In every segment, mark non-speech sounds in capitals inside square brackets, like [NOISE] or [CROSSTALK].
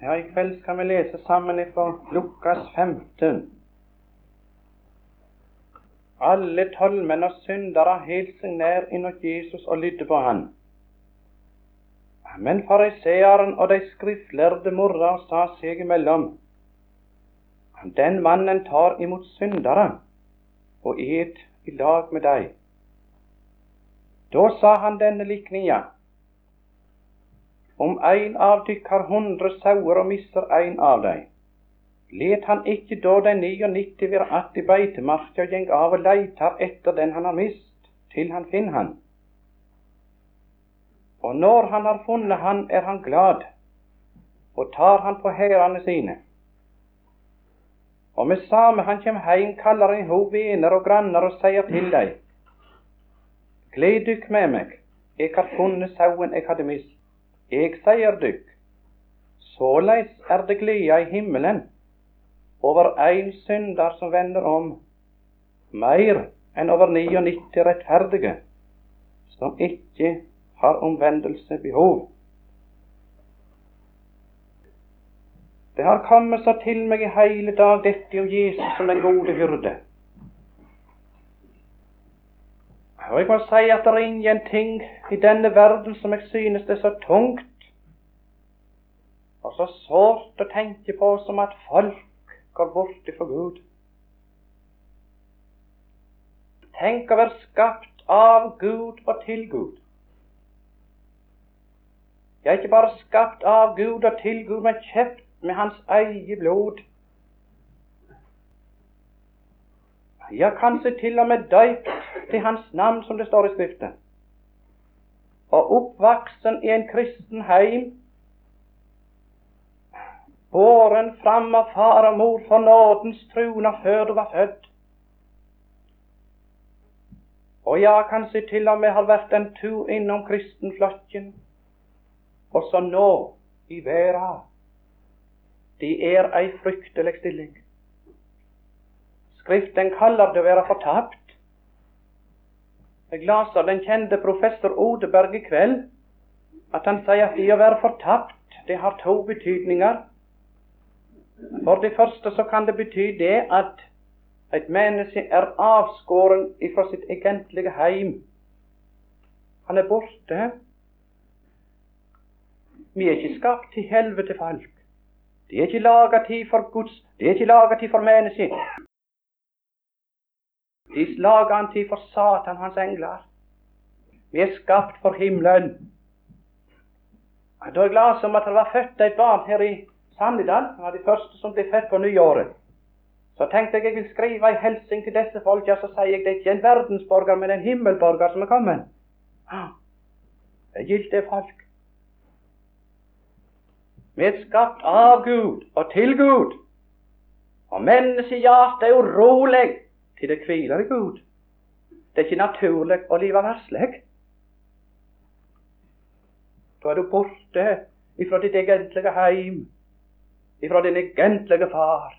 Ja, I kveld skal vi lese sammen fra Lukas 15. Alle tolvmenn og syndere helt seg nær innåt Jesus og lydde på han. Men fariseeren og de skriftlærde morra og sa seg imellom. Den mannen tar imot syndere og et i lag med deg. Da sa han denne likninga. Om ein av dykk har hundre sauer og mister ein av dei, let han ikke da de 99 være att i beitemarka og gjeng av og leitar etter den han har mist, til han finner han. Og når han har funnet han, er han glad, og tar han på hærene sine. Og med samme han kjem heim, kaller han ho venner og grannar og sier til dei, Gled dykk med meg, eg har funnet sauen eg hadde mist. Eg sier dykk, såleis er det glia i himmelen over ein synder som vender om, meir enn over 99 rettferdige som ikke har omvendelse behov. Det har kommet så til meg i hele dag, dette om Jesus som den gode hyrde. Og jeg må si at det er ingenting i denne verden som jeg synes det er så tungt og så sårt å tenke på som at folk går bort ifra Gud. Tenk å være skapt av Gud og til Gud. Jeg er ikke bare skapt av Gud og til Gud, men kjøpt med Hans eget blod. Ja, kanskje til og med døypt til Hans navn, som det står i Skriften. Og oppvoksen i en kristen heim, båren fram av far og mor for nådens trona før du var født. Og ja, kanskje til og med har vært en tur innom kristenflokken, og så nå i verden. Det er ei fryktelig stilling. Skriften kaller det å være fortapt. Jeg leser den kjente professor Odeberg i kveld, at han sier at det å være fortapt, det har to betydninger. For det første så kan det bety det at et menneske er avskåren fra sitt egentlige heim. Han er borte. Vi er ikke skapt til helvete folk. Det er ikke laga tid for Guds, det er ikke laga tid for mennesket. De slager han til for Satan, hans engler. Vi er skapt for himmelen. Da jeg leste om at det var født et barn her i Sandidal, det var de første som ble født på nyåret, så tenkte jeg jeg vil skrive en hilsen til disse folk, ja, så sier jeg det er ikke en verdensborger, men en himmelborger som er kommet. Det er gildt, det folk. Vi er skapt av Gud og til Gud. Og menneskehjertet er urolig til det hviler i Gud. Det er ikke naturlig å leve varslig. Da er du borte ifra ditt egentlige heim, ifra din egentlige far,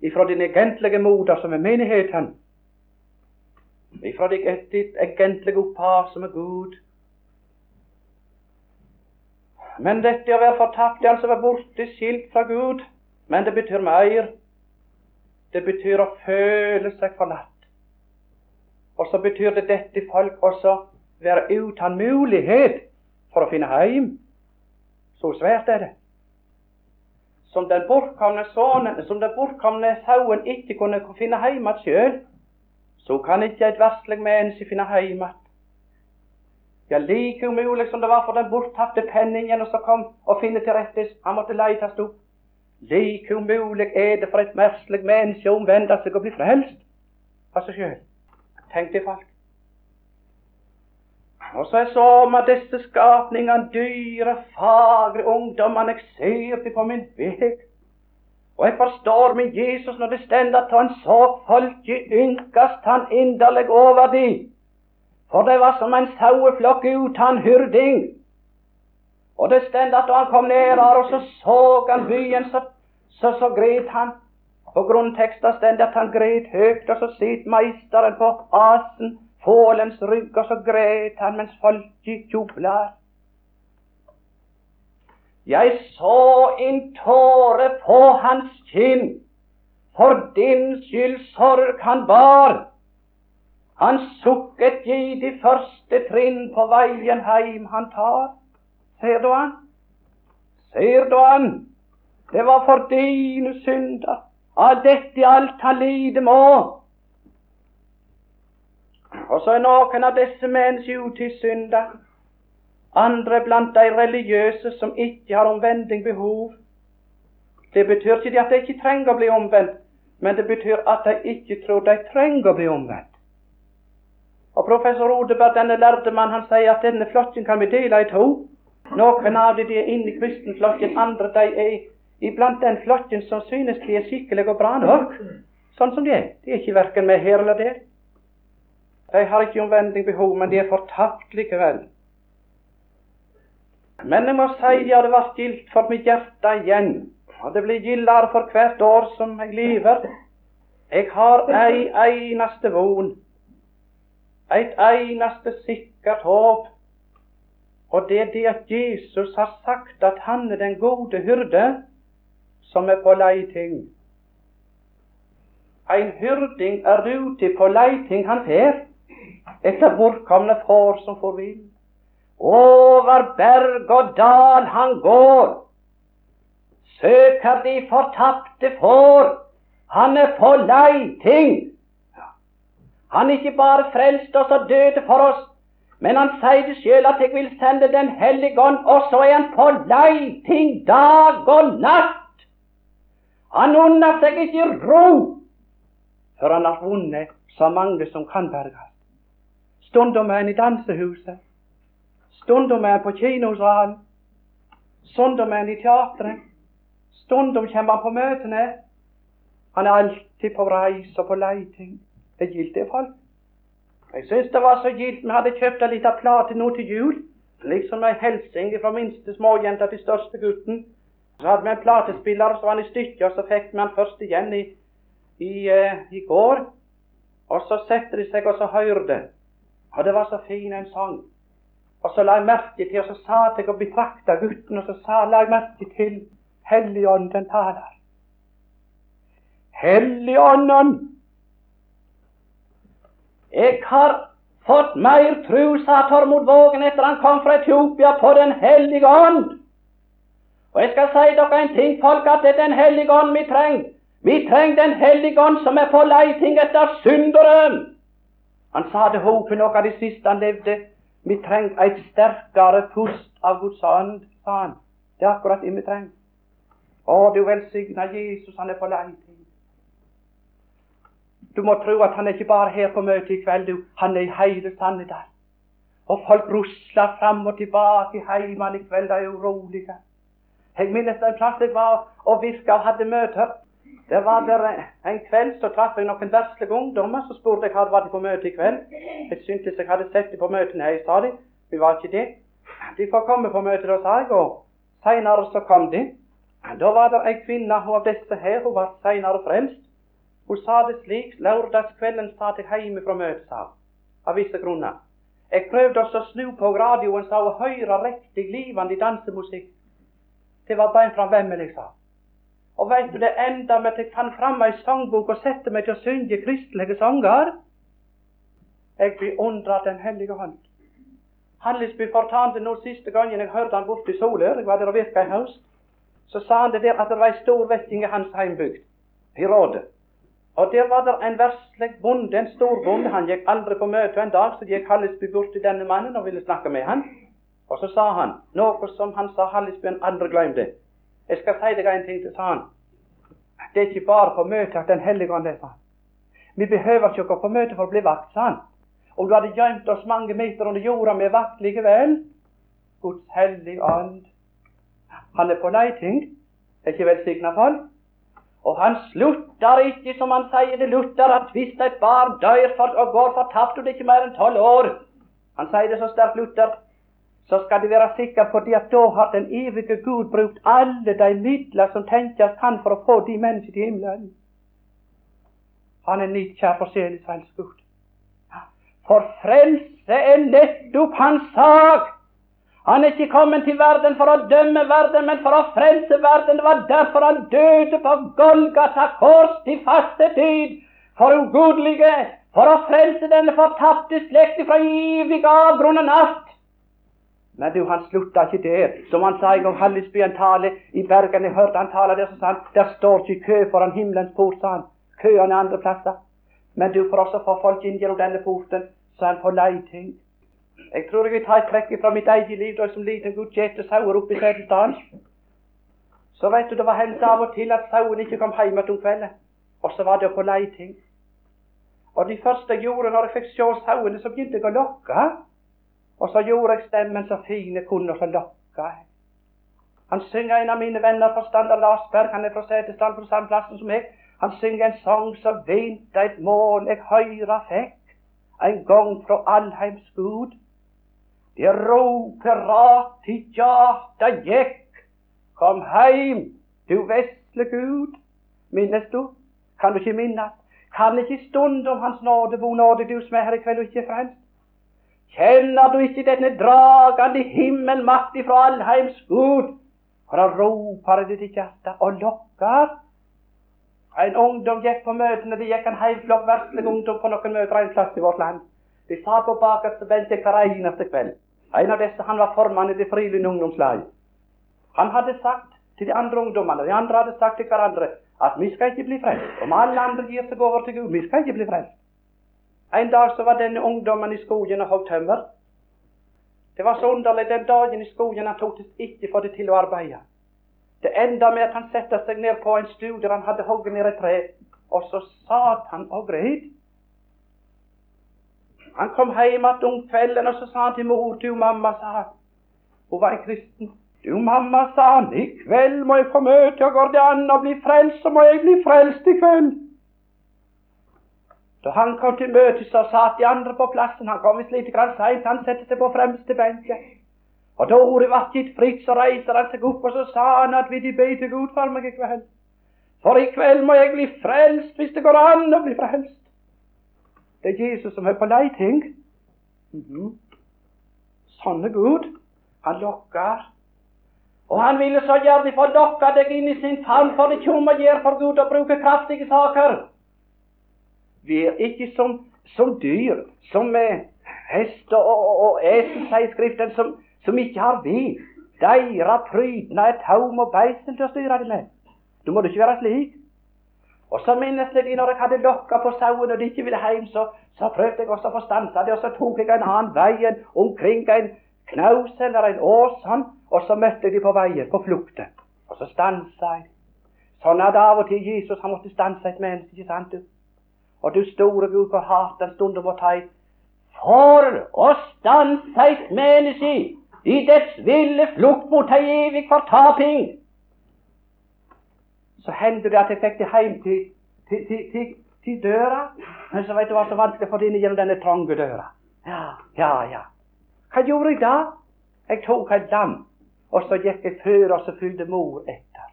ifra din egentlige moder, som er menigheten, ifra ditt egentlige opphav, som er Gud. Men dette å være fortapt er altså å være borte, skilt fra Gud. Men det betyr mer. Det betyr å føle seg forlatt. Og så betyr det dette folk også være uten mulighet for å finne heim. Så svært er det. Som den bortkomne sonen, som den bortkomne sauen ikke kunne finne heim igjen sjøl, så kan ikke et varslig menneske finne heim igjen. Ja, like umulig som det var for den borttapte penningen å komme og finne til rette. Han måtte leites opp. Like umulig er det for et merslig menneske å omvende seg og bli frelst av seg sjøl. Tenk deg, folk. Og så er så med disse skapningene, dyre, fagre ungdommene, jeg ser dem på min vei. Og jeg forstår min Jesus når det stender at han så folket ynkast han inderlig over dem. For det var som en saueflokk uten hyrding. Og det stender at han kom ned her, og så så han byen, så, så, så gret han. På grunnteksten stender at han gret høyt, og så sitter meisteren på asen, fålens rygg, og så gret han mens folket jubler. Jeg så en tåre på hans kinn, for din skyld sorg han bar. Han sukket i de første trinn på veien heim han tar. Ser du han? Ser du han? Det var for dine synder. Av dette alt har lide må. Og så er noen av disse menns synder. Andre blant de religiøse som ikke har omvending behov. Det betyr ikke at de ikke trenger å bli omvendt, men det betyr at de ikke tror de trenger å bli omvendt. Og Professor Odeberg, denne lærde mann, han sier at denne flokken kan vi dele i to. Noen av dem er inne i kristenflokken, andre de er iblant den flokken som synes de er skikkelige og bra nok, sånn som de er. De er ikke verken med her eller der. De har ikke omvending behov, men de er fortapt likevel. Men jeg må si ja, det vært gildt for mitt hjerte igjen, og det blir gildere for hvert år som jeg lever. Jeg har ei eneste von, et eneste sikkert håp, og det er det at Jesus har sagt at han er den gode hyrde som er på leiting. En hyrding er ute på leiting, han fer etter bortkomne får som får vill. Over berg og dal han går, søker de fortapte får. Han er på leiting. Han er ikke bare frelst oss og døde for oss, men han sier det sjøl at 'jeg vil sende Den hellige ånd', og så er han på leiting dag og natt. Han unner seg ikke ro før han har vunnet så mange som kan berges. Stundom er han i dansehuset. Stundom er han på kinosalen. Stundom er han i teatret. Stundom kommer han på møtene. Han er alltid på reis og på leiting. Det gildt, det, folk. Jeg syns det var så gildt vi hadde kjøpt ei lita plate nå til jul. Liksom ei hilsen fra minste småjenta til største gutten. Så hadde vi en platespiller, så var han i stykker, så fikk vi han først igjen i, i, uh, i går. Og så setter de seg og så hørte. Og det var så fin en sang. Og så la jeg merke til, og så satt jeg og betrakta gutten, og så sa, la jeg merke til Helligånden taler. Helligånden! Jeg har fått mer tru, sa Tormod Vågen etter han kom fra Etiopia, på Den hellige ånd. Og jeg skal si dere en ting, folk, at det er Den hellige ånd vi trenger. Vi trenger Den hellige ånd som er på leiting etter synderen. Han sa det hopen noe av det siste han levde. Vi trenger et sterkere pust av Guds ånd, sa han. Det er akkurat det vi trenger. Å, du velsigna Jesus, han er på leiting. Du må tro at han er ikke bare her på møtet i kveld, du. Han er i hele Sannedal. Og folk rusler fram og tilbake i heimene i kveld, de er urolige. Jeg minnes en plass jeg var og virka og hadde møter. Det var der En kveld så traff jeg noen verslige ungdommer. Så spurte jeg hadde vært på møte i kveld. Jeg syntes jeg hadde sett dem på møtene her, sa de. Vi var ikke det. De får komme på møtet, da, sa jeg. Og seinere så kom de. Da var det ei kvinne hun av disse her, hun var seinere frelst. Hun sa det slik lørdagskvelden satt jeg hjemme fra møtet, sa hun, av visse grunner. Jeg prøvde også å snu på radioen, sa hun, høre riktig livende dansemusikk. Det var bein framvemmelig, sa. Og veit du, det enda med at jeg fant fram ei sangbok og sette meg til å synge kristelige sanger. Jeg beundra Den hellige hånd. Hallisby fortalte nå siste gangen jeg hørte han borte i Solør, jeg var der og virka i høst, så sa han det der at det var ei stor vekking i hans heimbygd, i Råde. Og der var det en verslig bonde, en storbonde. Han gikk aldri på møte. En dag så gikk Hallisby bort til denne mannen og ville snakke med han. Og så sa han noe som han sa Hallisbjørn aldri glemte. Jeg skal si deg en ting til, sa han. Det er ikke bare på møtet at Den hellige ånd er, han. Vi behøver ikke å gå på møte for å bli vakt, sa han. Om du hadde gjemt oss mange meter under jorda med vakt likevel. Guds hellige ånd. Han er på leiting. Er ikke velsigna folk? Og han slutter ikke, som han sier det Luther, at hvis et barn dør for, og går fortapt, og det er ikke mer enn tolv år Han sier det så sterkt, Luther, så skal de være sikre på det at da har den evige Gud brukt alle de midler som tenkes kan for å få de mennesker til himmelen. Han er nidkjær for sjelens frelsesgud. For frelse er nettopp hans sak. Han er ikke kommet til verden for å dømme verden, men for å frelse verden. Det var derfor han døde på Golgata kors til faste tid. For ugudelige, for å frelse denne fortapte slekt fra evig avgrunn og natt. Men du, han slutta ikke der. Som han sa en gang Hallisbyen tale i Bergen. Jeg hørte han tale der, så sa han der står ikke kø foran himmelens port, sa han. Køene er andre plasser. Men du, for også få folk inn gjennom denne porten, så er han på leiting. Jeg tror jeg vil ta et trekk fra mitt eget liv da jeg som liten gutt gjette sauer oppe i Setesdalen. Så vet du, det var hendt av og til at sauen ikke kom hjem om kvelden. Og så var det på leiting. Og de første jeg gjorde når jeg fikk se sauene, så begynte jeg å lokke. Og så gjorde jeg stemmen så fin jeg kunne, og så lokka jeg. Han synger en av mine venner fra Standard Lasberg, han er fra Setesdal, på samme plassen som meg. Han synger en sang som vint et mål jeg høyra fikk, en gang fra allheims Gud. Det roper rart til hjarta gikk. Kom heim, du vesle Gud. Minnes du? Kan du ikke minnes? Kan ikke stund om Hans nåde, bo nåde du som er her i kveld og ikke fremst? Kjenner du ikke denne dragende himmelmakt ifra allheims Gud? For da roper det til hjertet og lokker. En ungdom gikk på møtene. Det gikk en helt flokk ungdom på noen møter en plass i vårt land. De satt på bakerste benk hver eneste kveld. En av disse han var formann i Det frivillige ungdomslaget. Han hadde sagt til de andre ungdommene, de andre hadde sagt til hverandre, at vi skal ikke bli frelst. Om alle andre gir seg over til Gud, vi skal ikke bli frelst. En dag så var denne ungdommen i skogen og hogg tømmer. Det var så underlig den dagen i skogen han tok ikke for det til å arbeide. Det enda med at han satte seg ned på en stue der han hadde hogd ned et tre, og så satt han og gråt. Han kom hjem igjen om kvelden, og så sa han til mor Du, mamma, sa han. Hun var en kristen. Du, mamma, sa han, i kveld må jeg få møte, og går det an å bli frelst, så må jeg bli frelst i kveld. Da han kom til møtet, så satt de andre på plassen. Han kom visst grann seint. Han satte seg på fremste benken. Og da ordet ble gitt fritt, så reiser han seg opp, og så sa han at vil De be til Gud for meg i kveld? For i kveld må jeg bli frelst, hvis det går an å bli frelst. Det er Jesus som er på leiting. Mm -hmm. Sånn er Gud. Han lokker. Og han ville så gjerne få lokke deg inn i sin favn, for det kommer å gjøre for Gud å bruke kraftige saker. Vi er ikke som, som dyr, som eh, hest og, og, og esel, sier Skriften, som, som ikke har ved. Deira prydna er taum og beisel til å styre det med. Du må ikke være slik. Og så minnes jeg de når jeg hadde lokka på sauen og de ikke ville hjem, så, så prøvde jeg også å få stansa det, og så tok jeg en annen veien omkring en knaus eller en ås, sånn, og så møtte jeg de på veien, på flukten. Og så stansa jeg. Sånn er det av og til Jesus han måtte stanse et menneske, ikke sant du? Og du store Gud, hvor hardt den stunden må ta i. For å stanse et menneske i dets ville flukt mot ei evig fortaping så hendte det at jeg fikk det hjem til, til, til, til, døra. Men så vet du hva så vanskelig å få inn gjennom denne trange døra. Ja, ja, ja. Hva gjorde jeg da? Jeg tok et lam, og så gikk jeg før, og så fulgte mor etter.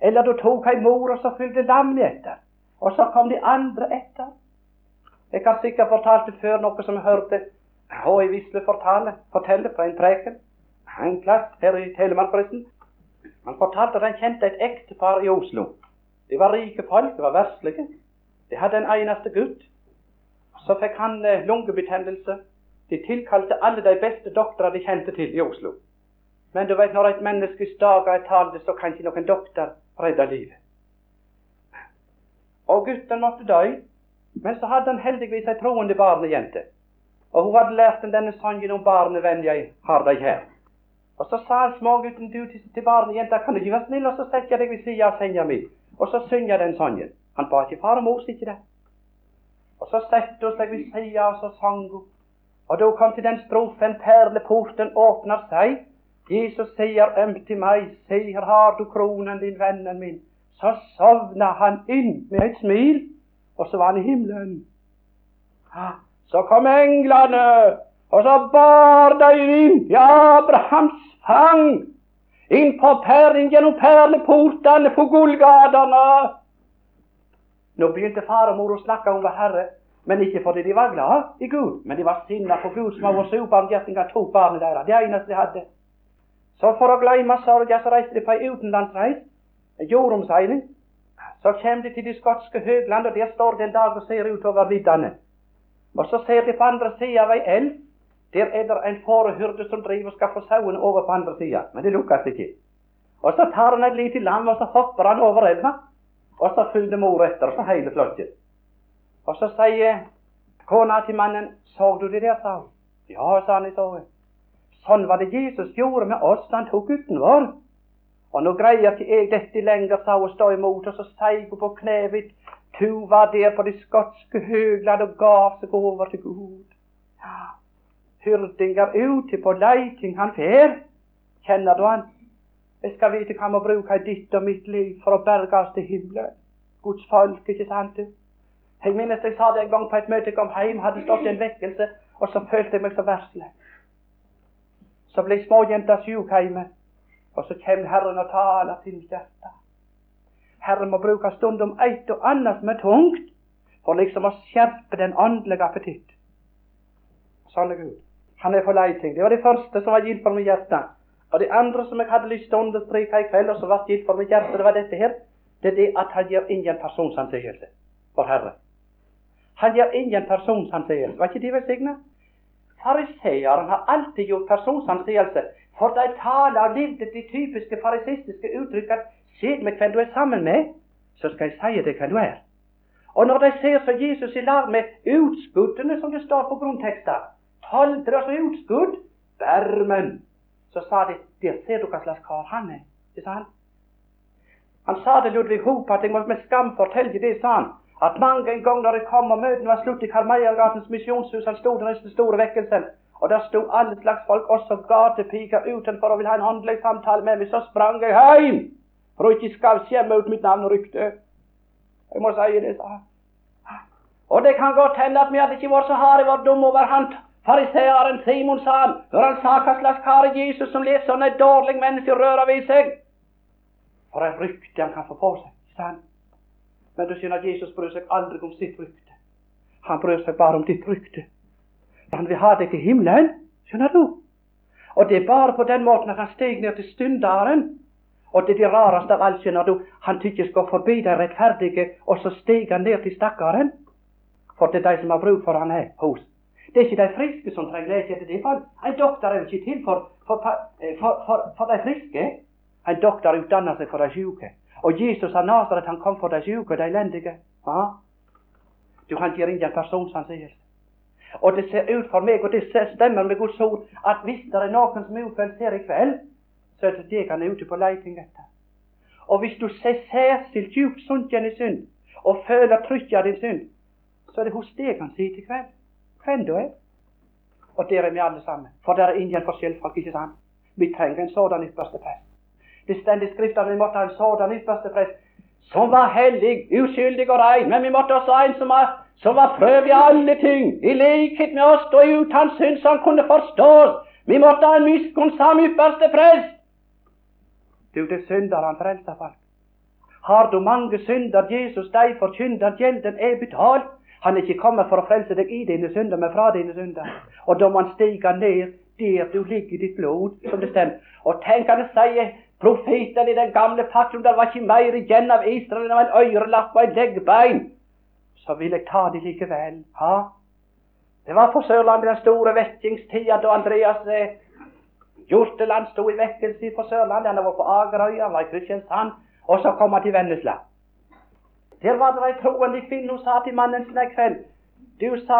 Eller du tok ei mor, og så fulgte lammet etter. Og så kom de andre etter. Jeg har sikkert fortalt det før, noe som jeg hørte H.I. Wisle fortelle, fortelle fra en preken en plass her i Telemark, forresten. Han fortalte at han kjente et ektepar i Oslo. De var rike folk, de var verslige. De hadde en eneste gutt. Så fikk han eh, lungebetennelse. De tilkalte alle de beste doktorer de kjente til i Oslo. Men du vet, når et menneskes dager er talt, så kan ikke noen doktor redde livet. Og gutten måtte dø. Men så hadde han heldigvis ei troende barnejente. Og hun hadde lært den denne sangen om barnevenn jeg har deg her. Og så sa smågutten til, til barnejenta, kan du ikke være snill og så sette deg ved siden av senga mi, og så synge den sangen. Han ba ikke far og mor ikke det. Og så satte hun seg ved siden og så sang hun. Og da hun kom til den strofen, perleporten åpner seg, Jesus sier ømt til meg, sier har du kronen din, vennen min. Så sovna han inn med et smil, og så var han i himmelen. Så kom englene og så bar de inn i Abrahams fang, inn på perlen gjennom perleportene på gullgatene. Nå begynte far og mor å snakke om Herre, Men ikke fordi de var glad i Gud, men de var sinna på Gud som var så ubarmhjertig at tok barnet deres. Det eneste de hadde. Så for å glemme sorga, så reiste de på ei utenlandsreis, en jordomseiling. Så kommer de til de skotske høgland, og der står de en dag og ser utover viddene. Og så ser de på andre sida av ei elv. Der er det en fårehyrde som driver og skal få sauene over på andre sida, men det lukkes ikke. Og så tar han et lite lam, og så hopper han over elva. Og så følger mor etter, og så hele flokken. Og så sier kona til mannen, 'Så du det der', sa hun. 'Ja', sa han, i så Sånn var det Jesus gjorde med oss da han tok gutten vår. Og nå greier ikke jeg dette lenger, sa hun, stå imot, og så seig hun på kneet mitt. Tu var der på de skotske høgland og gav seg over til Gud. Ja. Hyrdinger ute på leiting han fer. Kjenner du han? Jeg skal vite hva må bruker ditt og mitt liv for å berge oss til himmelen. Guds folk, ikke sant? Jeg minnes jeg sa det en gang på et møte jeg kom hjem, hadde stått i en vekkelse, og så følte jeg meg så verslig. Så ble småjenta sjuk hjemme, og så kommer Herren og taler til hjertet. Herren må bruke stundom eit og annet som er tungt, for liksom å skjerpe den åndelige appetitt. Sånn er Gud. Han er for leiting. Det var det første som var gitt for mitt hjerte. Og det andre som jeg hadde lyst til å understreke i kveld, og som ble gitt for mitt hjerte, det var dette her. Det er det at han gjør ingen personsanseelse for Herren. Han gjør ingen personsanseelse. Var ikke de velsigna? Fariseeren har alltid gjort personsanseelse, for de taler og levde de typiske farisistiske uttrykk Se meg hvem du er sammen med, så skal jeg si deg hvem du er. Og når de ser så Jesus i lag med utskuddene, som det står på grunntekster, toldere og utskudd, bermen, så sa de der ser du hva slags kar han er. Ikke sant? Han sa til Ludvig Hope at jeg må med skam fortelle det, sa han. At mange en gang når jeg kom og møtene var slutt i Karl misjonshus, han sto der i den store vekkelsen, og der sto alle slags folk, også gatepiker utenfor og ville ha en håndelig samtale med meg, så sprang jeg hjem for å ikke skal skjemme ut mitt navn og rykte. Jeg må si det, sa. Og det kan godt hende at vi hadde ikke vært så harde, vært dumme over han Fariseeren Simon sa han, når han sa hva slags kar Jesus som lar sånne dårlige mennesker røre ved seg. For et rykte han kan få på seg. sa. Men du skjønner, Jesus bryr seg aldri om sitt rykte. Han bryr seg bare om ditt rykte. Han vil ha deg til himmelen. Skjønner du? Og det er bare på den måten at han steg ned til synderen. Og det er det rareste av alt, skjønner du. Han tykkes gå forbi de rettferdige, og så steg han ned til stakkaren. For det er de som har bruk for han her hos. Det er ikke de friske som trenger lege etter det. For en doktor er jo ikke til for, for, for, for, de friske. En doktor utdanner seg for de syke. Og Jesus av Nasaret han kom for de syke og de elendige. Du kan ikke ringe en person som sier Og det ser ut for meg, og det stemmer med Guds ord, at hvis det er noen som er ufrelst her i kveld, så er det deg han er ute på leiting etter. Og hvis du ser særskilt djupt sunken i synd, og føler trykket av din synd, så er det hos deg han sier til kveld hvem da er. Og der er vi alle sammen. For det er ingen forskjell, folk, ikke sant? Vi trenger en sådan ypperste prest. Det står i Skriften vi måtte ha en sådan ypperste prest som var hellig, uskyldig og rein. Men vi måtte også ha en som var, som var prøvd i alle ting, i likhet med oss, og ut hans synd så han kunne forstås. Vi måtte ha en miskunnsam ypperste prest. Du, det synder han frelser folk. Har du mange synder Jesus deg forkynner, gjelden er betalt. Han er ikke kommet for å frelse deg i dine synder, men fra dine synder. Og da må han stige ned der du ligger i ditt blod, som det stemmer. Og tenk han sier profeten i den gamle pakt, der var ikke mer igjen av Israel enn en ørelapp og en leggbein, så vil jeg ta det likevel. Ha? Det var på Sørlandet den store vekkingstida da Andreas eh, Hjorteland sto i vekkelse på Sørlandet. Han var på Agerøya, han var i Kristiansand, og så kom han til Vennesla. Der var det ei troende kvinne hun sa til mannen sin en kveld Du sa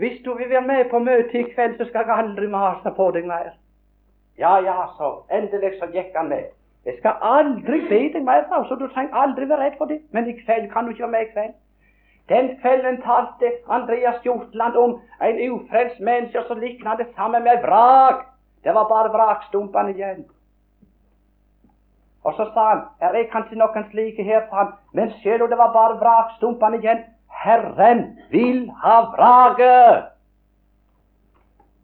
hvis du vil være med på møtet i kveld, så skal jeg aldri mase på deg mer. Ja, ja, så. Endelig så gikk han med. Jeg skal aldri be deg mer, så du trenger aldri være redd for det. Men i kveld kan du ikke være med i kveld. Den kvelden talte Andreas Hjortland om en ufrelst menneske, som så likna han det sammen med vrak. Det var bare vrakstumpene igjen. Og så sa han er jeg kanskje noen slike her, sa han, men selv om det var bare vrakstumpene igjen, Herren vil ha vraket.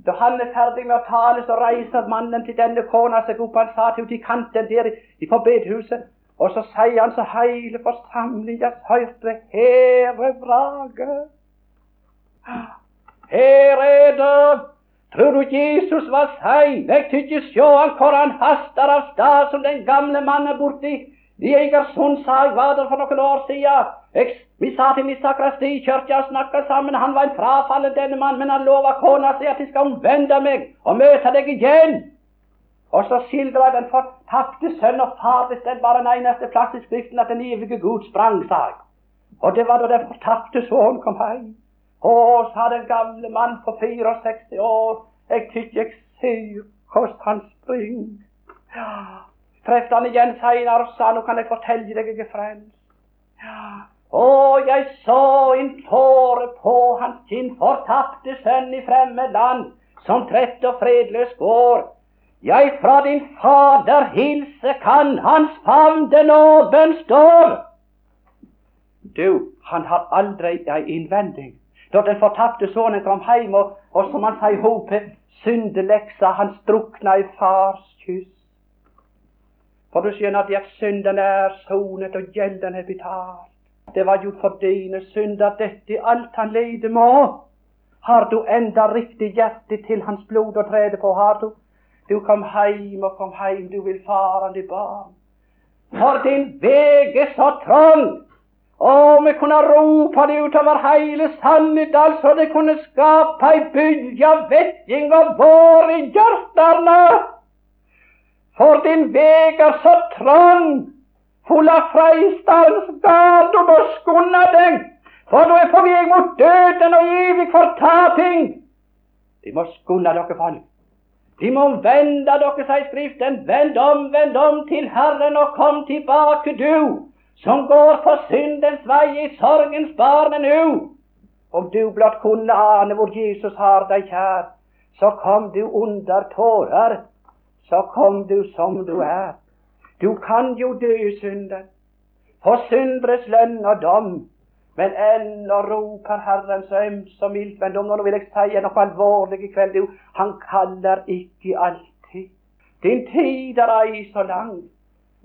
Da han er ferdig med å tale, så reiser mannen til denne kona seg opp. Han sa til henne til kanten der i forbedehuset, og så sier han så hele forsamlinga hørte, her er vraket. Her er det Tror du Jesus var sein? Jeg tykker sjå han hvor han haster av stad som den gamle mannen borti i Egersund sa jeg var der for noen år siden. Jeg, vi satt inne i kirka og snakka sammen. Han var en frafallen, denne mann, men han lova kona si at de skal omvende meg og møte deg igjen. Og så skildra den fortapte sønn og far den bare den eneste plass i Skriften at den evige Gud sprang, sa jeg. Og det var da den fortapte sønnen kom hjem. Å, sa den gamle mann på 64 år, jeg tykker jeg ser hvordan han springer. Ja. Trefte han igjen seinere og sa nå kan jeg fortelle deg jeg er frelst. Ja. Å, jeg så en tåre på hans kinn, fortapte sønn i fremmed land, som trett og fredløs går. Jeg fra din Fader hilse kan, hans favn den åpen står. Du, han har aldri ei innvending. Da den fortapte sønnen kom hjem og, og som han sier, hopet syndeleksa, han strukna i fars kyss. For du skjønner at synden er sonet og gjelden er betalt. Det var jo for dine synder dette alt han leide må. Har du enda riktig hjerte til hans blod å trede på, har du? Du kom heim og kom heim, du vil farande barn. For din veg er så trang, og vi kunne rope det utover heile Sannidal, så det kunne skape ei bølge av vetting og vår i hjertene. For din veg er så trang, full av freistans gard, du må skunne deg, for du er på vei mot døden og evig fortaping. De må skunne dere, folk. De må vende dere, sier Skriften. Vend om, vend om til Herren, og kom tilbake, du som går på syndens vei i sorgens barne nå. Om du blott kunne ane hvor Jesus har deg kjær, så kom du under tårer, så kom du som du er. Du kan jo dø i synden, for syndres lønn og dom, men eller roper Herren så øms og mildt Men. Nå vil jeg si noe alvorlig i kveld. Du, han kaller ikke alltid. Din tid er ei så lang.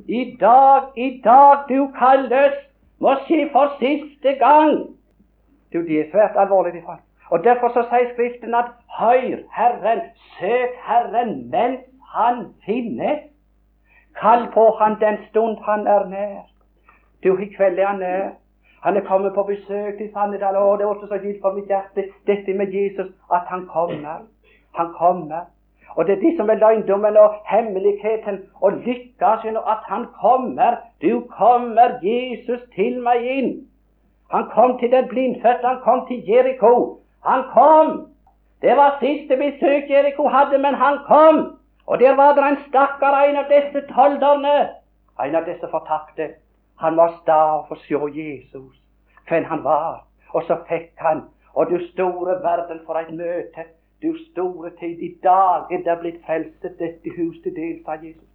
I dag, i dag du kalles, må si for siste gang. Du, Det er svært alvorlig. i fall. Og Derfor så sier Skriften at høyr Herren, søk Herren mens Han finnes. Kall på Han den stund Han er nær. Du, i kveld er Han nær. Han er kommet på besøk til Sannedal, Å, det er også så gildt for mitt hjerte, dette med Jesus, at han kommer. Han kommer. Og det er de som er løgndommen og hemmeligheten og lykkes at han kommer. Du kommer, Jesus, til meg inn. Han kom til den blindfødte, han kom til Jeriko. Han kom. Det var siste besøk Jeriko hadde, men han kom. Og der var det en stakkar, en av disse tolderne, en av disse fortapte. Han var sta for å se Jesus, hvem han var. Og så fikk han, og du store verden, for et møte. Du store tid, i dag er det blitt frelst dette hus til del, sa Jesus.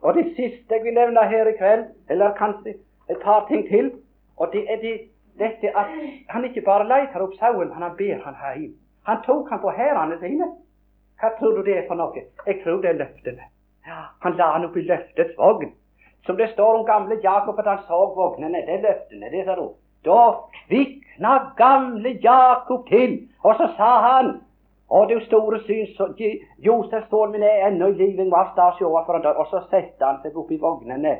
Og det siste jeg vil nevne her i kveld, eller kanskje et par ting til, og det er det, dette at han ikke bare leter opp sauen, men han ber han hjem. Han tok han på hærene sine. Hva tror du det er for noe? Jeg tror det er løftene. Ja, han la han opp i løftets vogn. Som det står om gamle Jakob at han så vognene. Det er løftene, det sa du. Da kvikna gamle Jakob til, og så sa han og du store syns, Josef står min er ennå i livet, var stas over for og så setter han seg opp i vognene.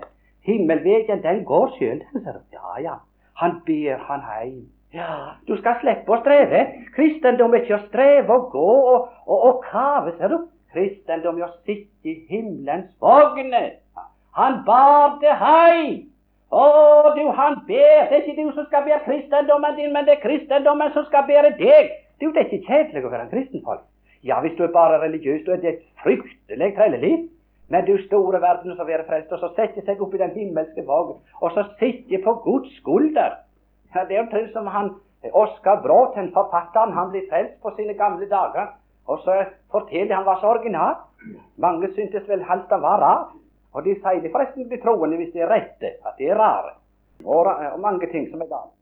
Himmelvegen, den går sjøl, [LAUGHS] Ja, ja. Han ber han heim. Ja, du skal slippe å streve. Kristendom er ikke å streve og gå og, og, og kave, ser du. Kristendom er å sitte i himmelens vogner. Han bar det hei. Å, du, han ber. Det er ikke du som skal bære kristendommen din, men det er kristendommen som skal bære deg. Det er ikke kjedelig å være en kristen folk. Ja, hvis du er bare religiøs, da er det et fryktelig trelleliv. Men du store verden som være frelst, og så setter seg opp i den himmelske vogn, og så sitter på Guds skulder. Ja, det er omtrent som han Oskar Bråten, forfatteren, han blir frelst på sine gamle dager. Og så forteller han var så original. Mange syntes vel halvt han var rar. Og de sier det forresten de troende hvis de er rette, at de er rare. Og, og mange ting som er galt.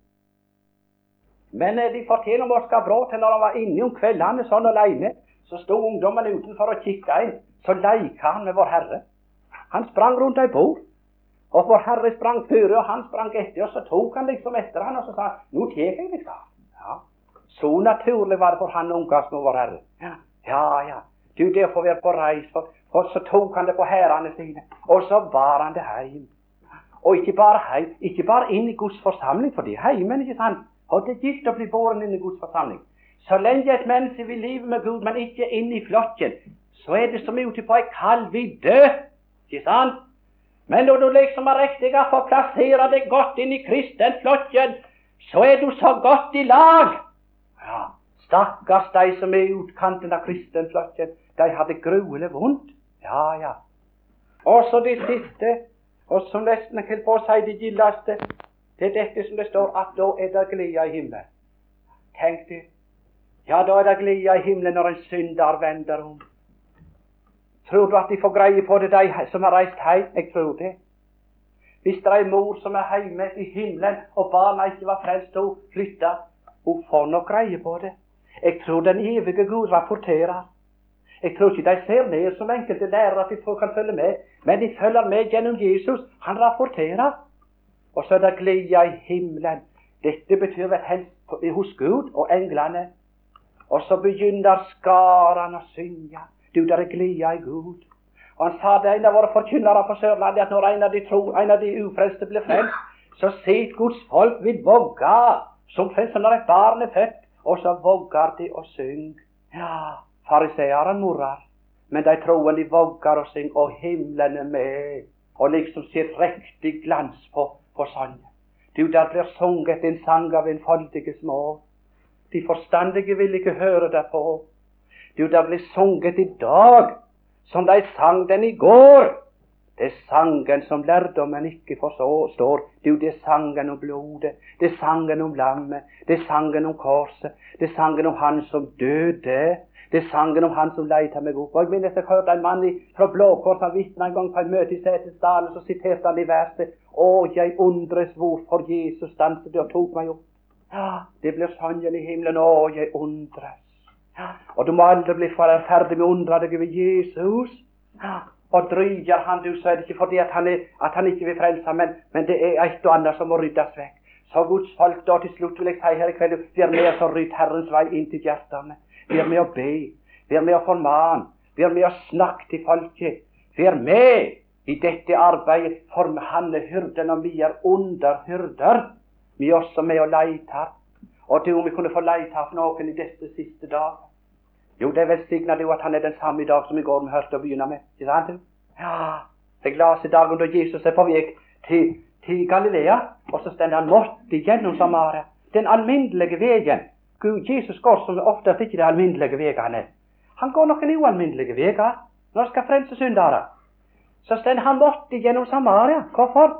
Men eh, de forteller om Oskar Bråten når han var inne om kveldene sånn alene. Så sto ungdommen utenfor og kikka inn. Så leika han med Vår Herre. Han sprang rundt ei bord. Og Vår Herre sprang før, og han sprang etter. Og så tok han liksom etter han, og så sa han 'Nå tar jeg deg', sa. Ja. Så naturlig var det for han å omgås med vår Herre. Ja, ja. ja. Du, det får være på reis, for, for så tok han det på hærene sine, og så bar han det hjem. Og ikke bare hjem, ikke bare inn i Guds forsamling, for det er heimen, ikke sant? Og det er gilt å bli båren inn i Guds forsamling. Så lenge et menneske vil leve med Gud, men ikke inn i flokken, så er det som ute på ei kald vidde. Ikke sant? Men når du liksom er riktig å få plassere deg godt inn i kristenflokken, så er du så godt i lag. Ja, Stakkars de som er i utkanten av kristenflokken, de har det gruelig vondt. Ja, ja. Og så det siste, og som nesten holdt på å si det gildeste, det er dette som det står at da er det glede i himmelen. Tenk det. Ja, da er det glede i himmelen når en synder vender om. Tror du at de får greie på det, de som har reist hjem? Jeg tror det. Hvis det er en mor som er hjemme i himmelen, og barna ikke var frelst, og flytta, hun får nok greie på det. Jeg tror den evige Gud rapporterer. Jeg tror ikke de ser ned som enkelte lærere at de kan følge med, men de følger med gjennom Jesus. Han rapporterer. Og så er det glede i himmelen. Dette betyr vel hos Gud og englene. Og så begynner skarene å synge. Du, der er glede i Gud. Og han sa det en av våre forkynnere på Sørlandet, at når en av de, tro, en av de ufrelste blir frelst, så sitter Guds folk ved vogga, som frelst når et barn er født, og så vogger de og synger. Ja, fariseerne murrer, men de troende vogger og synger, og himmelen er med, og liksom ser riktig glans på, på sangen. Du, der blir sunget en sang av enfoldige små. De forstandige vil ikke høre det på. Du, det blir sunget i dag som de sang den i går. Det er sangen som lærdommen ikke forstår. Du, det er sangen om blodet, det er sangen om lammet, det er sangen om korset, det er sangen om han som døde. Det er sangen om han som leita meg opp. Og Jeg minnes jeg hørte en mann fra Blå Kors han vitna en gang på et møte i Setesdalen, så siterte han i verset Å, jeg undres hvorfor Jesus stanset og tok meg opp. Ja, det blir sangen i himmelen. Å, jeg undres. Og du må aldri bli ferdig med å undre deg over Jesus. Og dryger han, du, så er det ikke fordi at han, er, at han ikke vil frelse, men, men det er et og annet som må ryddes vekk. Så Guds folk, da til slutt vil jeg si her i kveld, vær med oss å rydde Herrens vei inn til hjertene. Vi er med å be. Vi er med å formane. Vi er med å snakke til folket. Vi er med i dette arbeidet, for han er hyrden, og vi er underhyrder. Vi er også med og leter. Og du, om vi kunne få leite av noen i disse siste dager. Jo, det er velsigna det at han er den samme i dag som i går vi hørte å begynne med. Ikke sant? Ja, det leste dagen da Jesus er på vei til, til Galilea, og så stender han måtte gjennom Samaria. Den alminnelige veien. Gud, Jesus går som oftest ikke de alminnelige veiene. Han går noen ualminnelige veier når han skal frelse syndere. Så stender han måtte gjennom Samaria. Hvorfor?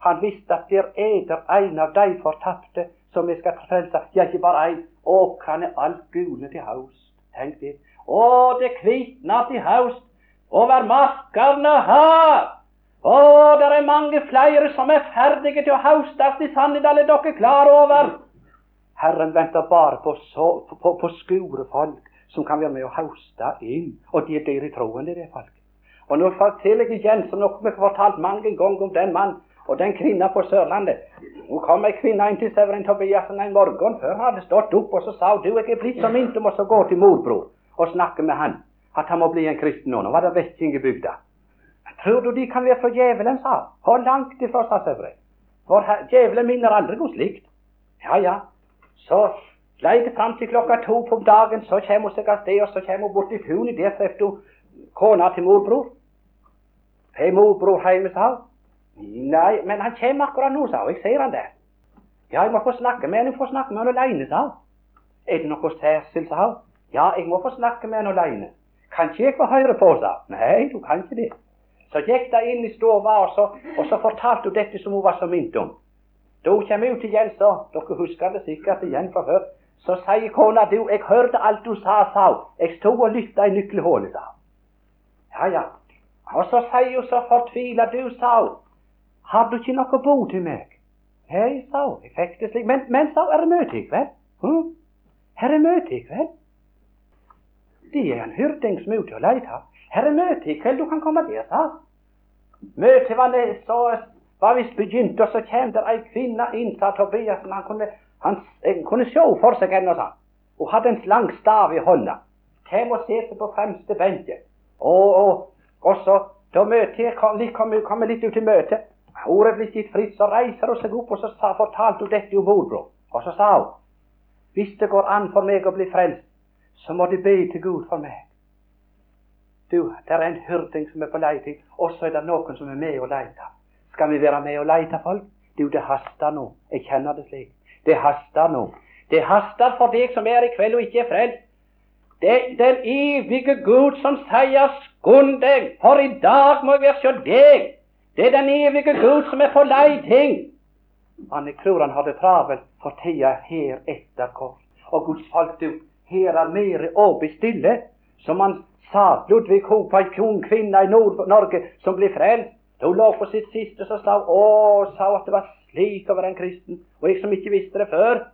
Han visste at der er der en av de fortapte som vi skal frelse. Ja, ikke bare én. Åkrene alt gule til haust. Tenk det. Å, det kvitner til haust over markene her. Å, det er mange flere som er ferdige til å haustes i Sannidal, er dere klar over? Herren venter bare på, så, på, på skurefolk som kan være med å hauste inn. Og de er der i troen, det er folk. Og nå forteller jeg igjen, som dere har fortalt mange ganger om den mann og den kvinna på Sørlandet. Nå kom ei kvinne inn til Severin Tobiassen en morgen før han hadde stått opp, og så sa hun du, jeg er blitt så du om å gå til morbror og snakke med han, at han må bli en kristen nå. Nå var det vekking i bygda. Tror du de kan være fra djevelen, sa hun. Hvor langt ifra, sa Severin. For djevelen minner aldri om slikt. Ja, ja. Så lei det fram til klokka to på dagen, så kommer hun seg av sted, og så kommer hun bort til tunet. Der treffer hun kona til morbror. Hei, morbror hjemme, sa hun. Nei, men han kommer akkurat nå, sa hun. Jeg ser han der. Ja, jeg må få snakke med han. Jeg får snakke med han alene, sa hun. Er det noe særskilt, sa hun. Ja, jeg må få snakke med han alene. Kan ikke jeg få høre på, sa hun. Nei, du kan ikke det. Så gikk de inn i stua, og og så fortalte hun dette som hun var så minnet om. Da kommer ut igjen, så Dere husker det sikkert igjen fra før. Så sier kona du, jeg hørte alt du sa, sa. Jeg sto og lytta i nøkkelhullet, sa. Ja, ja. Og så sier hun så fortvila, du, sa. Har du ikke noe bo til meg? Hei, sa. Jeg fikk det slik. Men, men sa er det møte i kveld? Hm? Her er møte i kveld. Det er en hyrding som er ute og leter. Her er møte i kveld, du kan komme der, sa Møtet var, så, var visst begynte, så kom der ei kvinne inn, sa Tobiasen. Han kunne, han, kunne se for seg henne, sa Hun hadde en lang stav i hånda. Kom og sette på fremste benken. Og, og, og så, da møtet kom, kom, kom litt ut i møtet. Ordet blitt gitt fritt, så reiser hun seg opp og så sa, fortalte hun dette om morbror. Og så sa hun hvis det går an for meg å bli frelst, så må de be til Gud for meg. Du, det er en hyrding som er på leting, og så er det noen som er med og leter. Skal vi være med og lete folk? Du, det haster nå. Jeg kjenner det slik. Det haster nå. Det haster for deg som er i kveld og ikke er frelst. Det er den evige Gud som sier 'skund deg', for i dag må vi se deg. Det er den evige Gud som er på leiting. Han, jeg tror han har det travelt for tida her etter kort. Og Guds folk, du, her er mer å bestille. Som han sa, Ludvig Hopa, en kvinne i Nord-Norge som ble frelst. Hun lå på sitt siste så sa hun å, sa at det var slik å være en kristen. Og jeg som ikke visste det før.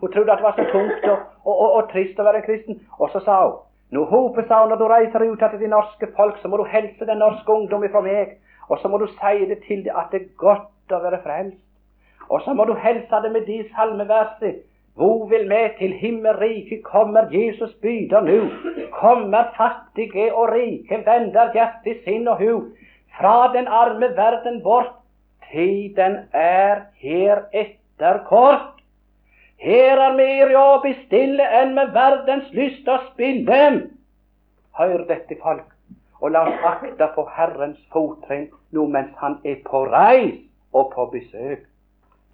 Hun trodde at det var så tungt og, og, og, og trist å være en kristen. Og så sa hun nå Hope sa hun, når du reiser ut til de norske folk, så må du helse den norske ungdom fra meg. Og så må du si det til dem at det er godt å være frelst. Og så må du helse det med de salmeversene. Hvor vil med til himmelriket kommer Jesus byder nu. Kommer fattige og rike, vender hjertet sinn og hu. Fra den arme verden bort. Tiden er her etter kort. Her er mer å bestille enn med verdens lyst å spille. Hør dette, folk, og la oss akte på Herrens fottrinn nå mens Han er på reis og på besøk.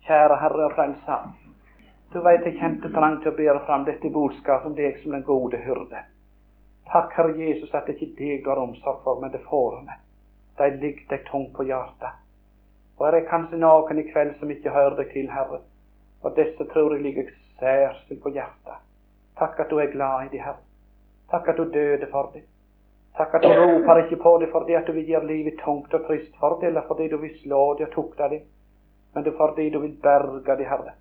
Kjære Herre og Frelser. Du veit jeg kjente trang til å bære fram dette budskapet om deg som den gode hyrde. Takk, Herre Jesus, at det ikke deg du har omsorg for, men det fårene. De ligger deg tungt på hjertet. Og er det kanskje noen i kveld som ikke hører deg til, Herre. Og disse tror jeg ligger særskilt på hjertet. Takk at du er glad i dem, Herre. Takk at du døde for dem. Takk at du roper ikke på det fordi at du vil gjøre livet tungt og trist for det, eller fordi du vil slå dem og tukte dem, men det er fordi du vil berge dem, Herre,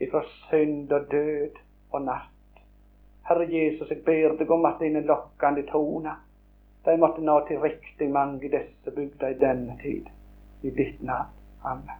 ifra synd og død og natt. Herre Jesus, jeg ber deg om at dine lokkende toner de måtte nå til riktig mange i disse bygder i denne tid. I ditt navn. Amen.